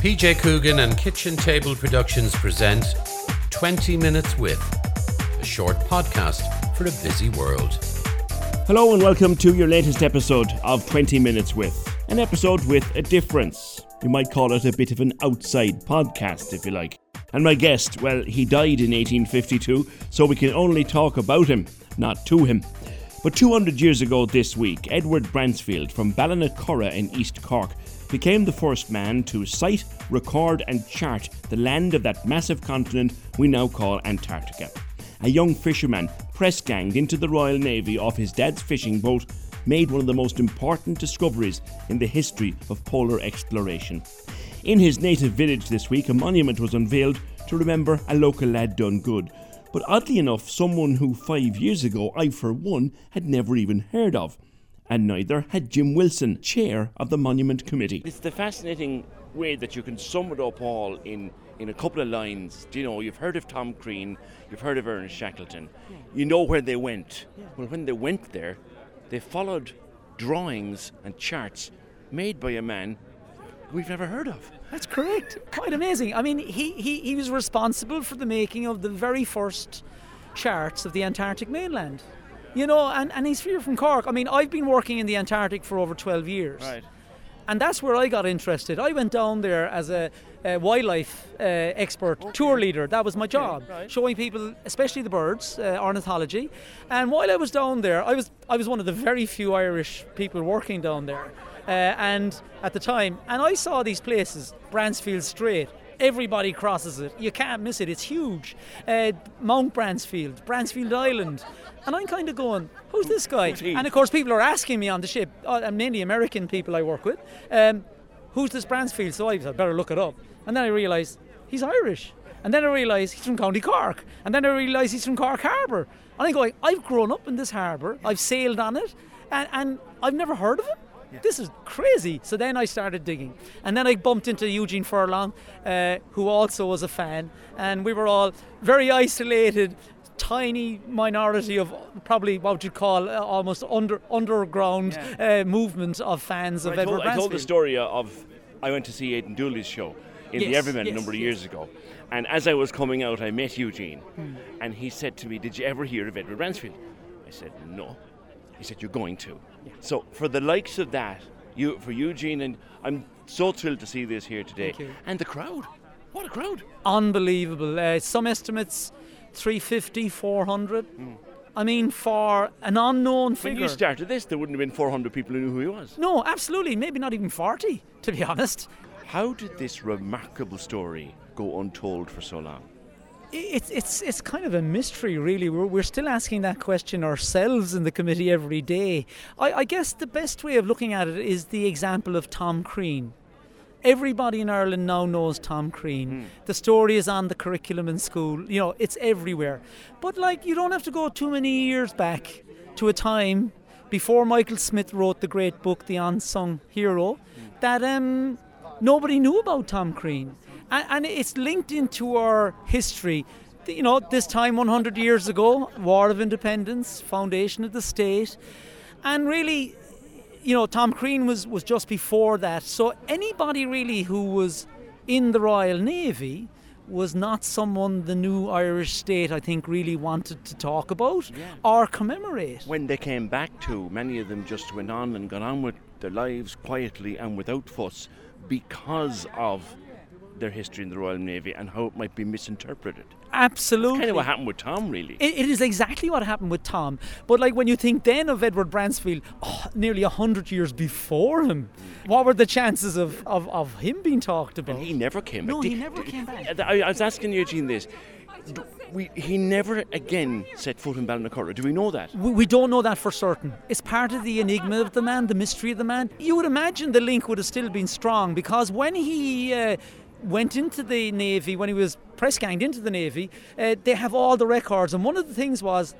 PJ Coogan and Kitchen Table Productions present 20 Minutes With, a short podcast for a busy world. Hello and welcome to your latest episode of 20 Minutes With, an episode with a difference. You might call it a bit of an outside podcast, if you like. And my guest, well, he died in 1852, so we can only talk about him, not to him. But 200 years ago this week, Edward Bransfield from Ballinacurra in East Cork became the first man to sight, record, and chart the land of that massive continent we now call Antarctica. A young fisherman press ganged into the Royal Navy off his dad's fishing boat made one of the most important discoveries in the history of polar exploration. In his native village this week, a monument was unveiled to remember a local lad done good but oddly enough, someone who five years ago I, for one, had never even heard of. And neither had Jim Wilson, chair of the Monument Committee. It's the fascinating way that you can sum it up all in, in a couple of lines. Do you know, you've heard of Tom Crean, you've heard of Ernest Shackleton, you know where they went. Well, when they went there, they followed drawings and charts made by a man we've never heard of. That's correct. Quite amazing. I mean, he, he, he was responsible for the making of the very first charts of the Antarctic mainland. You know, and, and he's here from Cork. I mean, I've been working in the Antarctic for over 12 years. Right. And that's where I got interested. I went down there as a, a wildlife uh, expert, okay. tour leader. That was my job, right. showing people, especially the birds, uh, ornithology. And while I was down there, I was I was one of the very few Irish people working down there uh, and at the time, and I saw these places, Bransfield Strait. Everybody crosses it. You can't miss it. It's huge. Uh, Mount Bransfield, Bransfield Island. And I'm kind of going, who's this guy? And of course, people are asking me on the ship, uh, mainly American people I work with, um, who's this Bransfield? So I said, better look it up. And then I realised he's Irish. And then I realised he's from County Cork. And then I realised he's from Cork Harbour. And I'm going, I've grown up in this harbour, I've sailed on it, and, and I've never heard of him. Yeah. This is crazy. So then I started digging. And then I bumped into Eugene Furlong, uh, who also was a fan. And we were all very isolated, tiny minority of probably what you'd call uh, almost under underground yeah. uh, movement of fans of I Edward told, I told the story of I went to see Aidan Dooley's show in yes, the Everyman yes, a number of yes. years ago. And as I was coming out, I met Eugene. Hmm. And he said to me, Did you ever hear of Edward Bransfield? I said, No. He said, You're going to. Yeah. So for the likes of that, you for Eugene, and I'm so thrilled to see this here today. And the crowd. What a crowd. Unbelievable. Uh, some estimates 350, 400. Mm. I mean, for an unknown figure. When you started this, there wouldn't have been 400 people who knew who he was. No, absolutely. Maybe not even 40, to be honest. How did this remarkable story go untold for so long? It's it's it's kind of a mystery, really. We're, we're still asking that question ourselves in the committee every day. I, I guess the best way of looking at it is the example of Tom Crean. Everybody in Ireland now knows Tom Crean. Mm. The story is on the curriculum in school. You know, it's everywhere. But like, you don't have to go too many years back to a time before Michael Smith wrote the great book, The Unsung Hero, mm. that um, nobody knew about Tom Crean and, and it's linked into our history. You know, this time 100 years ago, War of Independence, foundation of the state, and really, you know, Tom Crean was, was just before that. So anybody really who was in the Royal Navy was not someone the new Irish state, I think, really wanted to talk about yeah. or commemorate. When they came back to, many of them just went on and got on with their lives quietly and without fuss because of their history in the Royal Navy and how it might be misinterpreted. Absolutely. That's kind of what happened with Tom, really. it, it is exactly what happened with Tom. But like when you think then of Edward Bransfield, oh, nearly hundred years before him, what were the chances of, of, of him being talked about? And he never came back. No, he never came back. I, I was asking Eugene this. We, he never again set foot in Ballinacurra. Do we know that? We, we, don't know that for certain. It's part of the enigma of the man, the mystery of the man. You would imagine the link would have still been strong because when he uh, went into the Navy, when he was press ganged into the Navy, uh, they have all the records. And one of the things was,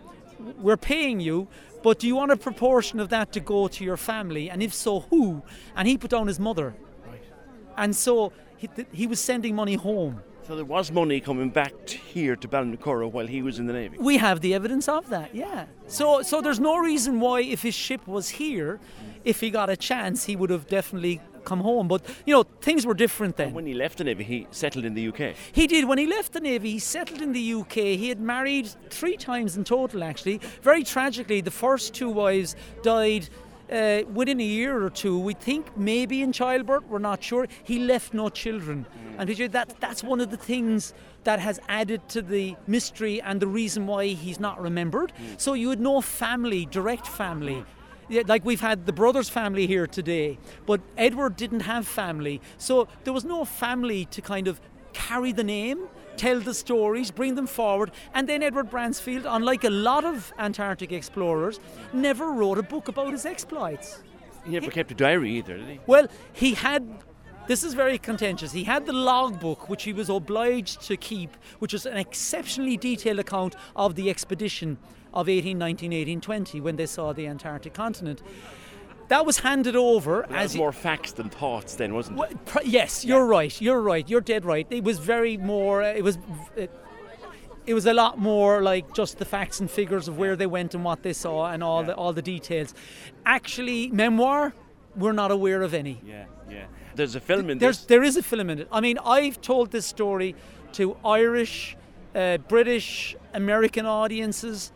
we're paying you, but do you want a proportion of that to go to your family? And if so, who? And he put down his mother. Right. And so he, he was sending money home. So there was money coming back here to Ballinacurra while he was in the Navy. We have the evidence of that, yeah. So, so there's no reason why, if his ship was here, if he got a chance, he would have definitely come home. But you know, things were different then. When he left the Navy, he settled in the UK. He did. When he left the Navy, he settled in the UK. He had married three times in total, actually. Very tragically, the first two wives died. Uh, within a year or two, we think maybe in childbirth, we're not sure. He left no children, mm. and that that's one of the things that has added to the mystery and the reason why he's not remembered. Mm. So you had no family, direct family. Mm. Yeah, like we've had the brothers' family here today, but Edward didn't have family, so there was no family to kind of carry the name tell the stories, bring them forward. And then Edward Bransfield, unlike a lot of Antarctic explorers, never wrote a book about his exploits. He never he, kept a diary either, did he? Well, he had. This is very contentious. He had the logbook, which he was obliged to keep, which was an exceptionally detailed account of the expedition of 1819 1820 when they saw the Antarctic continent. That was handed over but as more facts than thoughts then wasn't it? Yes you're yeah. right you're right you're dead right. It was very more uh, it was it, it was a lot more like just the facts and figures of where they went and what they saw and all yeah. the all the details. Actually memoir we're not aware of any. Yeah yeah. There's a film in There's, this. there is a film in it. I mean i've told this story to irish uh, british american audiences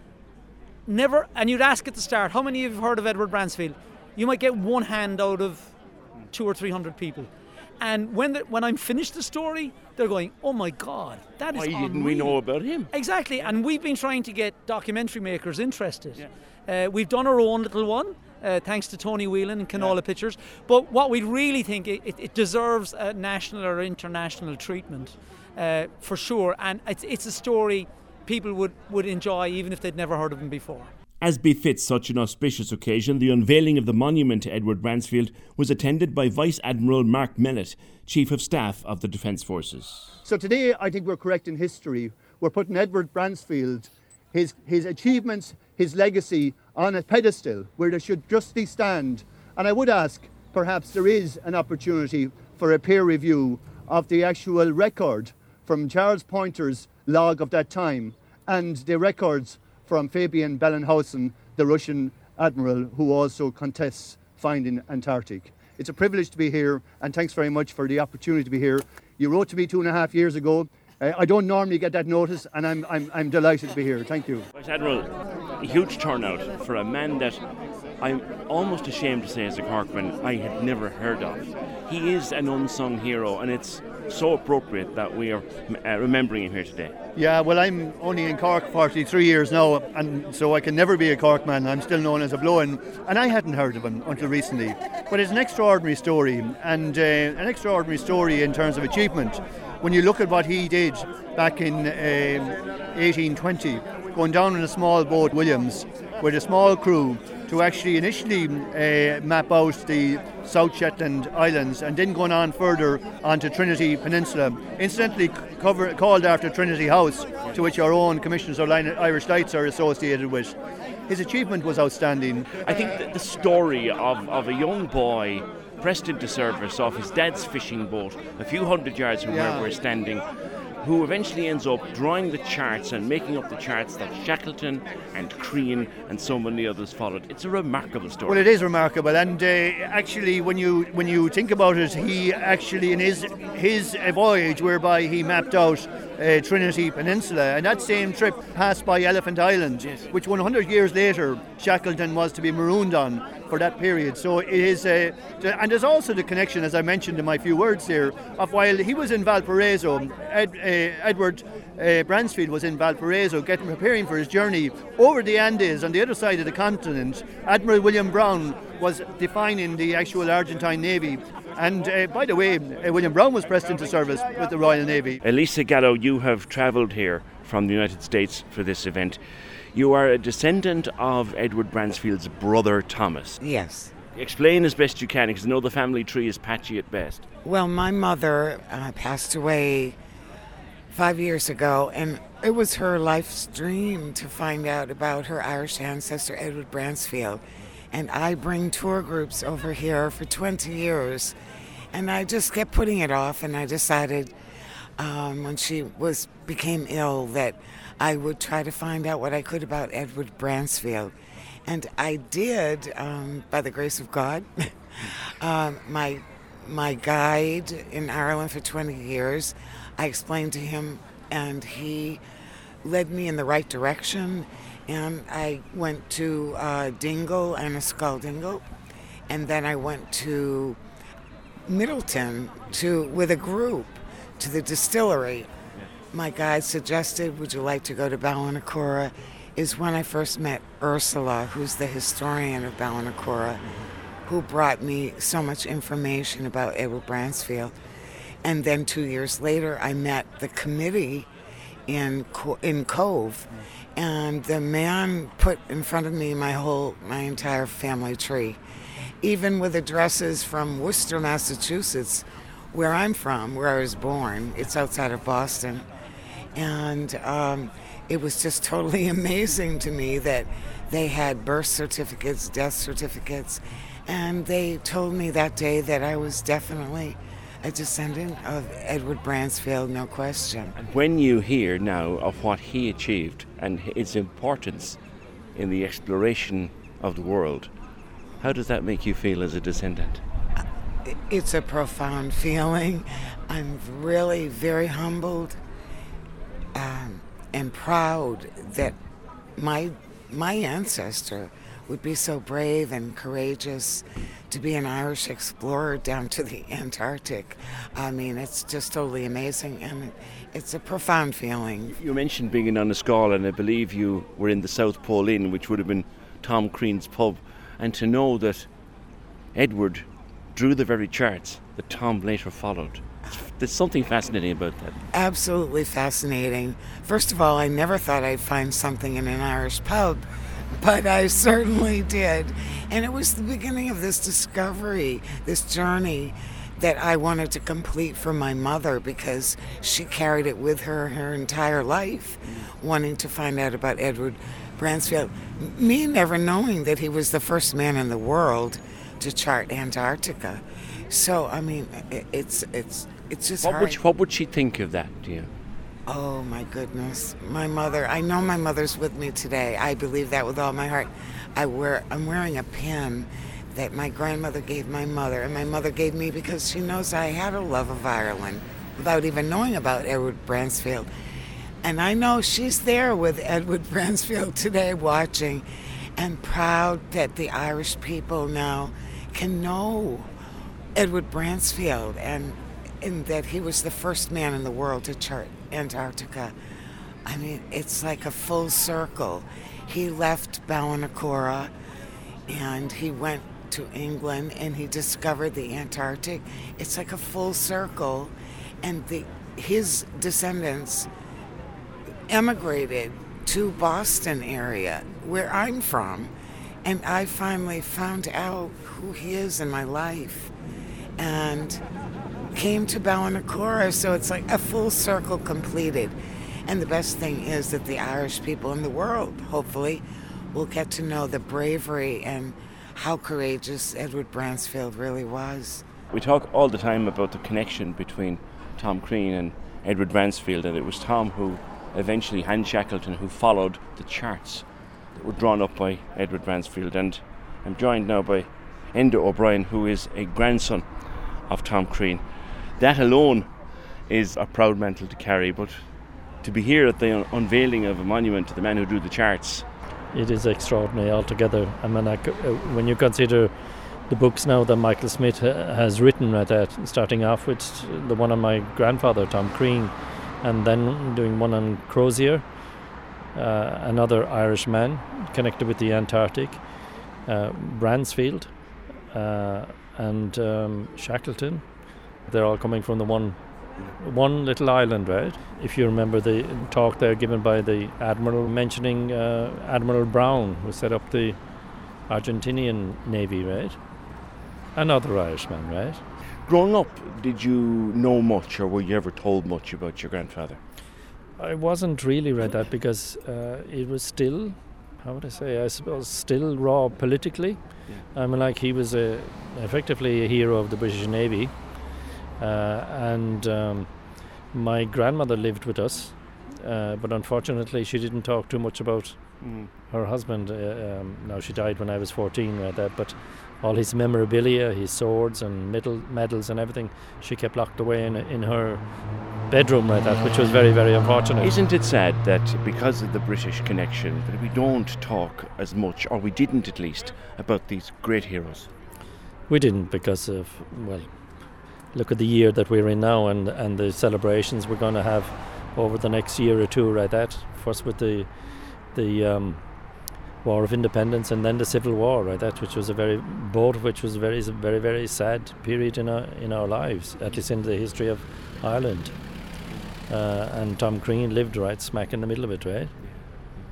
never and you'd ask at the start how many of you have heard of edward bransfield you might get one hand out of two or three hundred people. And when the, when I'm finished the story, they're going, "Oh my God, that is." Why didn't we know about him? Exactly, and we've been trying to get documentary makers interested. Yeah. Uh, we've done our own little one, uh, thanks to Tony Whelan and Canola yeah. Pictures. But what we really think it, it, it deserves a national or international treatment, uh, for sure. And it's it's a story people would would enjoy even if they'd never heard of him before. As befits such an auspicious occasion, the unveiling of the monument to Edward Bransfield was attended by Vice Admiral Mark Mellett, Chief of Staff of the Defence Forces. So today, I think we're correct in history. We're putting Edward Bransfield, his, his achievements, his legacy on a pedestal where they should justly stand. And I would ask, perhaps there is an opportunity for a peer review of the actual record from Charles Poynter's log of that time and the records from Fabian Bellingshausen, the Russian admiral who also contests finding Antarctic. It's a privilege to be here, and thanks very much for the opportunity to be here. You wrote to me two and a half years ago. Uh, I don't normally get that notice, and I'm, I'm, I'm delighted to be here. Thank you. Vice Admiral, huge turnout for a man that I'm almost ashamed to say as a Corkman I had never heard of. He is an unsung hero, and it's so appropriate that we are uh, remembering him here today. Yeah, well, I'm only in Cork 43 years now, and so I can never be a Cork man. I'm still known as a Blowen, and I hadn't heard of him until recently. But it's an extraordinary story, and uh, an extraordinary story in terms of achievement. When you look at what he did back in uh, 1820, going down in a small boat, Williams, with a small crew, to actually initially uh, map out the South Shetland Islands and then going on further onto Trinity Peninsula. Incidentally, cover, called after Trinity House, to which our own Commissioners of Irish Lights are associated with. His achievement was outstanding. I think the story of, of a young boy pressed into service off his dad's fishing boat a few hundred yards from yeah. where we're standing who eventually ends up drawing the charts and making up the charts that Shackleton and Crean and so many others followed. It's a remarkable story. Well, it is remarkable, and uh, actually, when you when you think about it, he actually in his his voyage whereby he mapped out uh, Trinity Peninsula, and that same trip passed by Elephant Island, yes. which 100 years later Shackleton was to be marooned on for that period. So it is, uh, and there's also the connection, as I mentioned in my few words here, of while he was in Valparaiso, Ed, uh, Edward uh, Bransfield was in Valparaiso getting preparing for his journey over the Andes on the other side of the continent. Admiral William Brown was defining the actual Argentine Navy and uh, by the way, uh, William Brown was pressed into service with the Royal Navy. Elisa Gallo, you have travelled here from the United States for this event. You are a descendant of Edward Bransfield's brother Thomas. Yes. Explain as best you can, because I know the family tree is patchy at best. Well, my mother uh, passed away five years ago, and it was her life's dream to find out about her Irish ancestor, Edward Bransfield. And I bring tour groups over here for 20 years, and I just kept putting it off, and I decided um, when she was became ill that I would try to find out what I could about Edward Bransfield. And I did, um, by the grace of God. um, my my guide in Ireland for 20 years. I explained to him, and he led me in the right direction. And I went to uh, Dingle and a Dingle, and then I went to Midleton to with a group to the distillery. My guide suggested, "Would you like to go to Ballinacurra?" Is when I first met Ursula, who's the historian of Ballinacurra, who brought me so much information about Edward Bransfield. And then two years later, I met the committee in in Cobh, and the man put in front of me my whole my entire family tree, even with addresses from Worcester, Massachusetts, where I'm from, where I was born. It's outside of Boston, and um, it was just totally amazing to me that they had birth certificates, death certificates, and they told me that day that I was definitely a descendant of Edward Bransfield, no question. When you hear now of what he achieved and its importance in the exploration of the world, how does that make you feel as a descendant? It's a profound feeling. I'm really very humbled um, and proud that my my ancestor would be so brave and courageous to be an Irish explorer down to the Antarctic. I mean, it's just totally amazing and it's a profound feeling. You mentioned being in Annascaul, and I believe you were in the South Pole Inn, which would have been Tom Crean's pub, and to know that Edward drew the very charts that Tom later followed. There's something fascinating about that. Absolutely fascinating. First of all, I never thought I'd find something in an Irish pub but I certainly did. And it was the beginning of this discovery, this journey that I wanted to complete for my mother because she carried it with her her entire life, wanting to find out about Edward Bransfield. Me never knowing that he was the first man in the world to chart Antarctica. So I mean, it's it's it's just. What would what would she think of that? You? Oh my goodness, my mother. I know my mother's with me today. I believe that with all my heart. I wear. I'm wearing a pin that my grandmother gave my mother, and my mother gave me because she knows I had a love of Ireland without even knowing about Edward Bransfield. And I know she's there with Edward Bransfield today watching and proud that the Irish people now can know Edward Bransfield and, and that he was the first man in the world to chart Antarctica. I mean, it's like a full circle. He left Ballinacurra and he went to England and he discovered the Antarctic. It's like a full circle, and the, his descendants emigrated to Boston area, where I'm from, and I finally found out who he is in my life. And came to Ballinacurra, so it's like a full circle completed. And the best thing is that the Irish people in the world, hopefully, will get to know the bravery and how courageous Edward Bransfield really was. We talk all the time about the connection between Tom Crean and Edward Bransfield, and it was Tom who eventually, Hans Shackleton, who followed the charts that were drawn up by Edward Bransfield. And I'm joined now by Enda O'Brien, who is a grandson of Tom Crean that alone is a proud mantle to carry. But to be here at the unveiling of a monument to the man who drew the charts, it is extraordinary altogether. I mean, uh, when you consider the books now that Michael Smith has written right that, starting off with the one on my grandfather, Tom Crean, and then doing one on Crozier, uh, another Irish man connected with the Antarctic, uh, Bransfield, uh, and um, Shackleton, they're all coming from the one one little island, right? If you remember the talk there given by the admiral mentioning uh, Admiral Brown, who set up the Argentinian navy, right? Another Irishman, right? Growing up, did you know much, or were you ever told much about your grandfather? I wasn't really read that because uh, it was still, how would I say, I suppose, still raw politically. Yeah. I mean, like he was a, effectively a hero of the British Navy and um, my grandmother lived with us, uh, but unfortunately, she didn't talk too much about Mm. Her husband, uh, um, now she died when I was 14, right there, but all his memorabilia, his swords and medal, medals and everything, she kept locked away in, in her bedroom right there, which was very, very unfortunate. Isn't it sad that because of the British connection, that we don't talk as much, or we didn't at least, about these great heroes? We didn't because of, well, look at the year that we're in now and, and the celebrations we're going to have over the next year or two, right? That first with the the um, War of Independence and then the Civil War, right? That which was a very both which was a very very very sad period in our in our lives, at least in the history of Ireland. Uh, and Tom Crean lived right smack in the middle of it, right?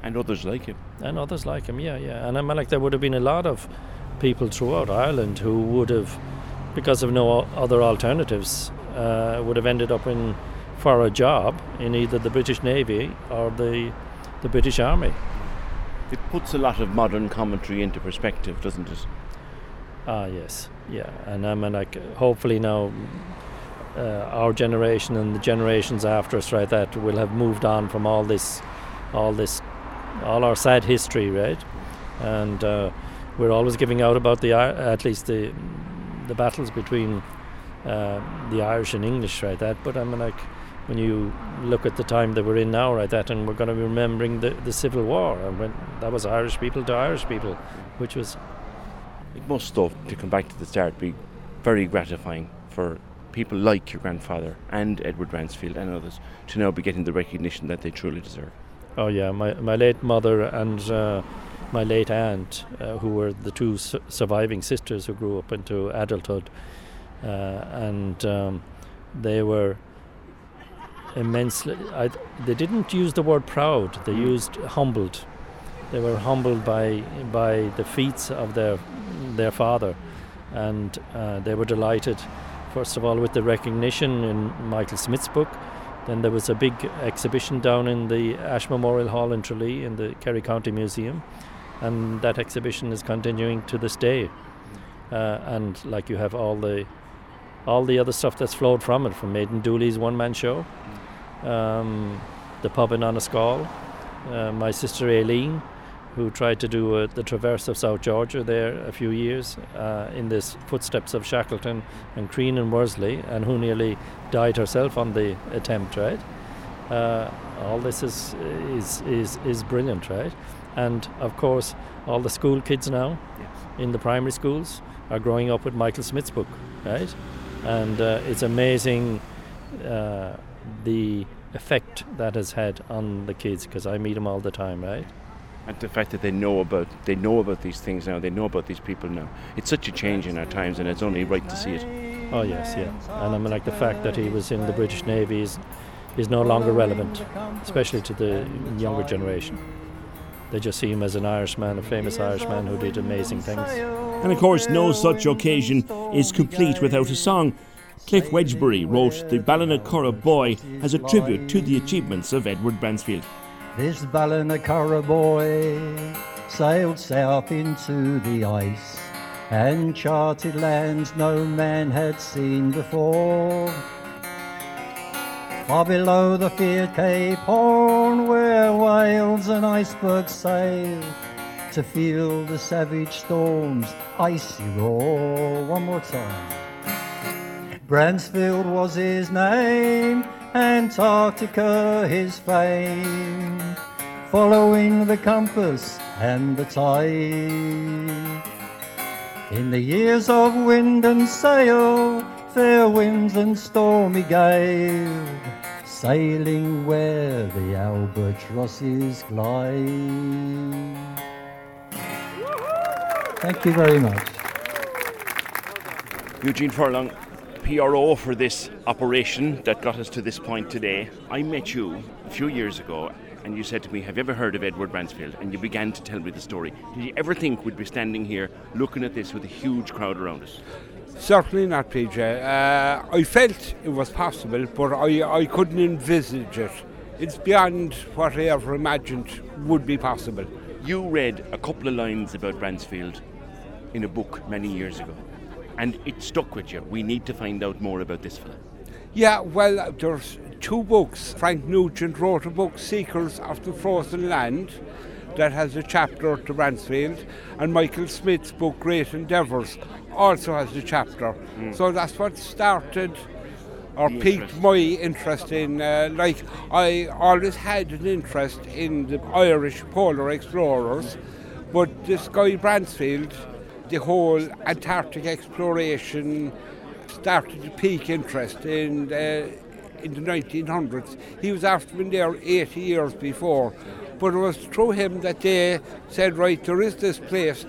And others like him. And others like him, yeah, yeah. And I mean, like there would have been a lot of people throughout Ireland who would have, because of no other alternatives, uh, would have ended up in for a job in either the British Navy or the the British Army. It puts a lot of modern commentary into perspective, doesn't it? Ah, yes, yeah, and I mean, like, hopefully now, uh, our generation and the generations after us, right, that will have moved on from all this, all this, all our sad history, right, and uh, we're always giving out about the, at least the, the battles between uh, the Irish and English, right, that, but I mean, like when you look at the time that we're in now, right, that, and we're going to be remembering the, the Civil War, and when that was Irish people to Irish people, which was. It must, though, to come back to the start, be very gratifying for people like your grandfather and Edward Bransfield and others to now be getting the recognition that they truly deserve. Oh, yeah, my, my late mother and uh, my late aunt, uh, who were the two su- surviving sisters who grew up into adulthood, uh, and um, they were immensely. I, they didn't use the word proud. They mm. used humbled. They were humbled by by the feats of their their father, and uh, they were delighted. First of all, with the recognition in Michael Smith's book. Then there was a big exhibition down in the Ashe Memorial Hall in Tralee in the Kerry County Museum, and that exhibition is continuing to this day. Uh, and like you have all the all the other stuff that's flowed from it, from Aidan Dooley's one man show um, the pub in Annascaul. Uh, my sister Aileen, who tried to do uh, the traverse of South Georgia there a few years uh, in the footsteps of Shackleton and Crean and Worsley, and who nearly died herself on the attempt, right? Uh, all this is, is, is, is brilliant, right? And of course, all the school kids now yes. in the primary schools are growing up with Michael Smith's book, right? And uh, it's amazing uh, the effect that has had on the kids because I meet them all the time, right? And the fact that they know about they know about these things now, they know about these people now. It's such a change in our times, and it's only right to see it. Oh yes, yeah. And I mean, like the fact that he was in the British Navy is is no longer relevant, especially to the younger generation. They just see him as an Irishman, a famous Irishman who did amazing things. And of course, no such occasion is complete without a song. Cliff Wedgbury wrote The Ballinacurra Boy as a tribute to the achievements of Edward Bransfield. This Ballinacurra boy sailed south into the ice and charted lands no man had seen before. Far below the feared Cape Horn, where whales and icebergs sail, to feel the savage storm's icy roar. One more time. Bransfield was his name, Antarctica his fame, following the compass and the tide. In the years of wind and sail, fair winds and stormy gale, sailing where the albatrosses glide. Thank you very much. Eugene Furlong, PRO for this operation that got us to this point today. I met you a few years ago and you said to me, Have you ever heard of Edward Bransfield? And you began to tell me the story. Did you ever think we'd be standing here looking at this with a huge crowd around us? Certainly not, PJ. Uh, I felt it was possible, but I, I couldn't envisage it. It's beyond what I ever imagined would be possible. You read a couple of lines about Bransfield in a book many years ago and it stuck with you. We need to find out more about this fellow. Yeah, well, there's two books. Frank Nugent wrote a book, Seekers of the Frozen Land, that has a chapter to Bransfield, and Michael Smith's book Great Endeavours also has a chapter. Mm. So that's what started or the piqued interest. my interest in, uh, like, I always had an interest in the Irish polar explorers, but this guy Bransfield, the whole Antarctic exploration started to pique interest in, uh, in the 1900s. He was after been there 80 years before, but it was through him that they said, right, there is this place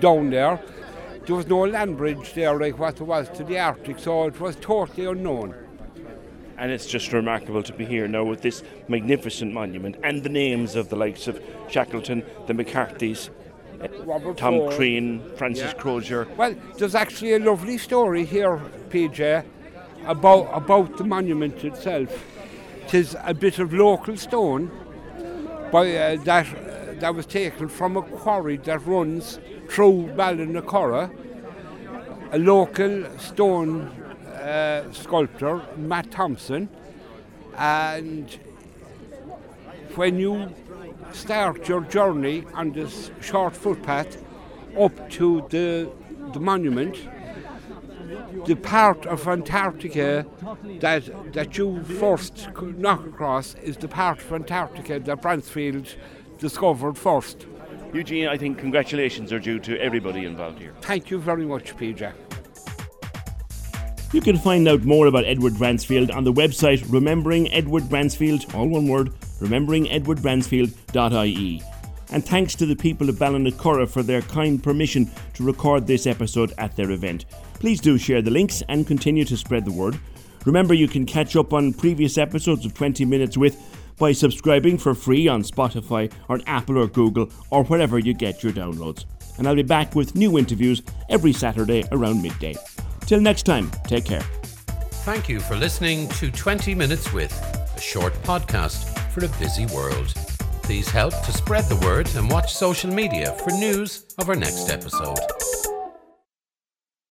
down there there was no land bridge there like what there was to the Arctic, so it was totally unknown. And it's just remarkable to be here now with this magnificent monument and the names of the likes of Shackleton, the McCarthy's, Robert Tom Ford. Crean, Francis yeah. Crozier. Well, there's actually a lovely story here, PJ, about about the monument itself. It is a bit of local stone by, uh, that uh, that was taken from a quarry that runs through Ballinacurra, a local stone uh, sculptor, Matt Thompson, and when you start your journey on this short footpath up to the, the monument, the part of Antarctica that that you first knock across is the part of Antarctica that Bransfield discovered first. Eugene, I think congratulations are due to everybody involved here. Thank you very much, PJ. You can find out more about Edward Bransfield on the website Remembering Edward Bransfield, all one word, rememberingedwardbransfield.ie. And thanks to the people of Ballinacurra for their kind permission to record this episode at their event. Please do share the links and continue to spread the word. Remember, you can catch up on previous episodes of 20 Minutes with by subscribing for free on Spotify or Apple or Google or wherever you get your downloads. And I'll be back with new interviews every Saturday around midday. Till next time, take care. Thank you for listening to 20 Minutes with, a short podcast for a busy world. Please help to spread the word and watch social media for news of our next episode.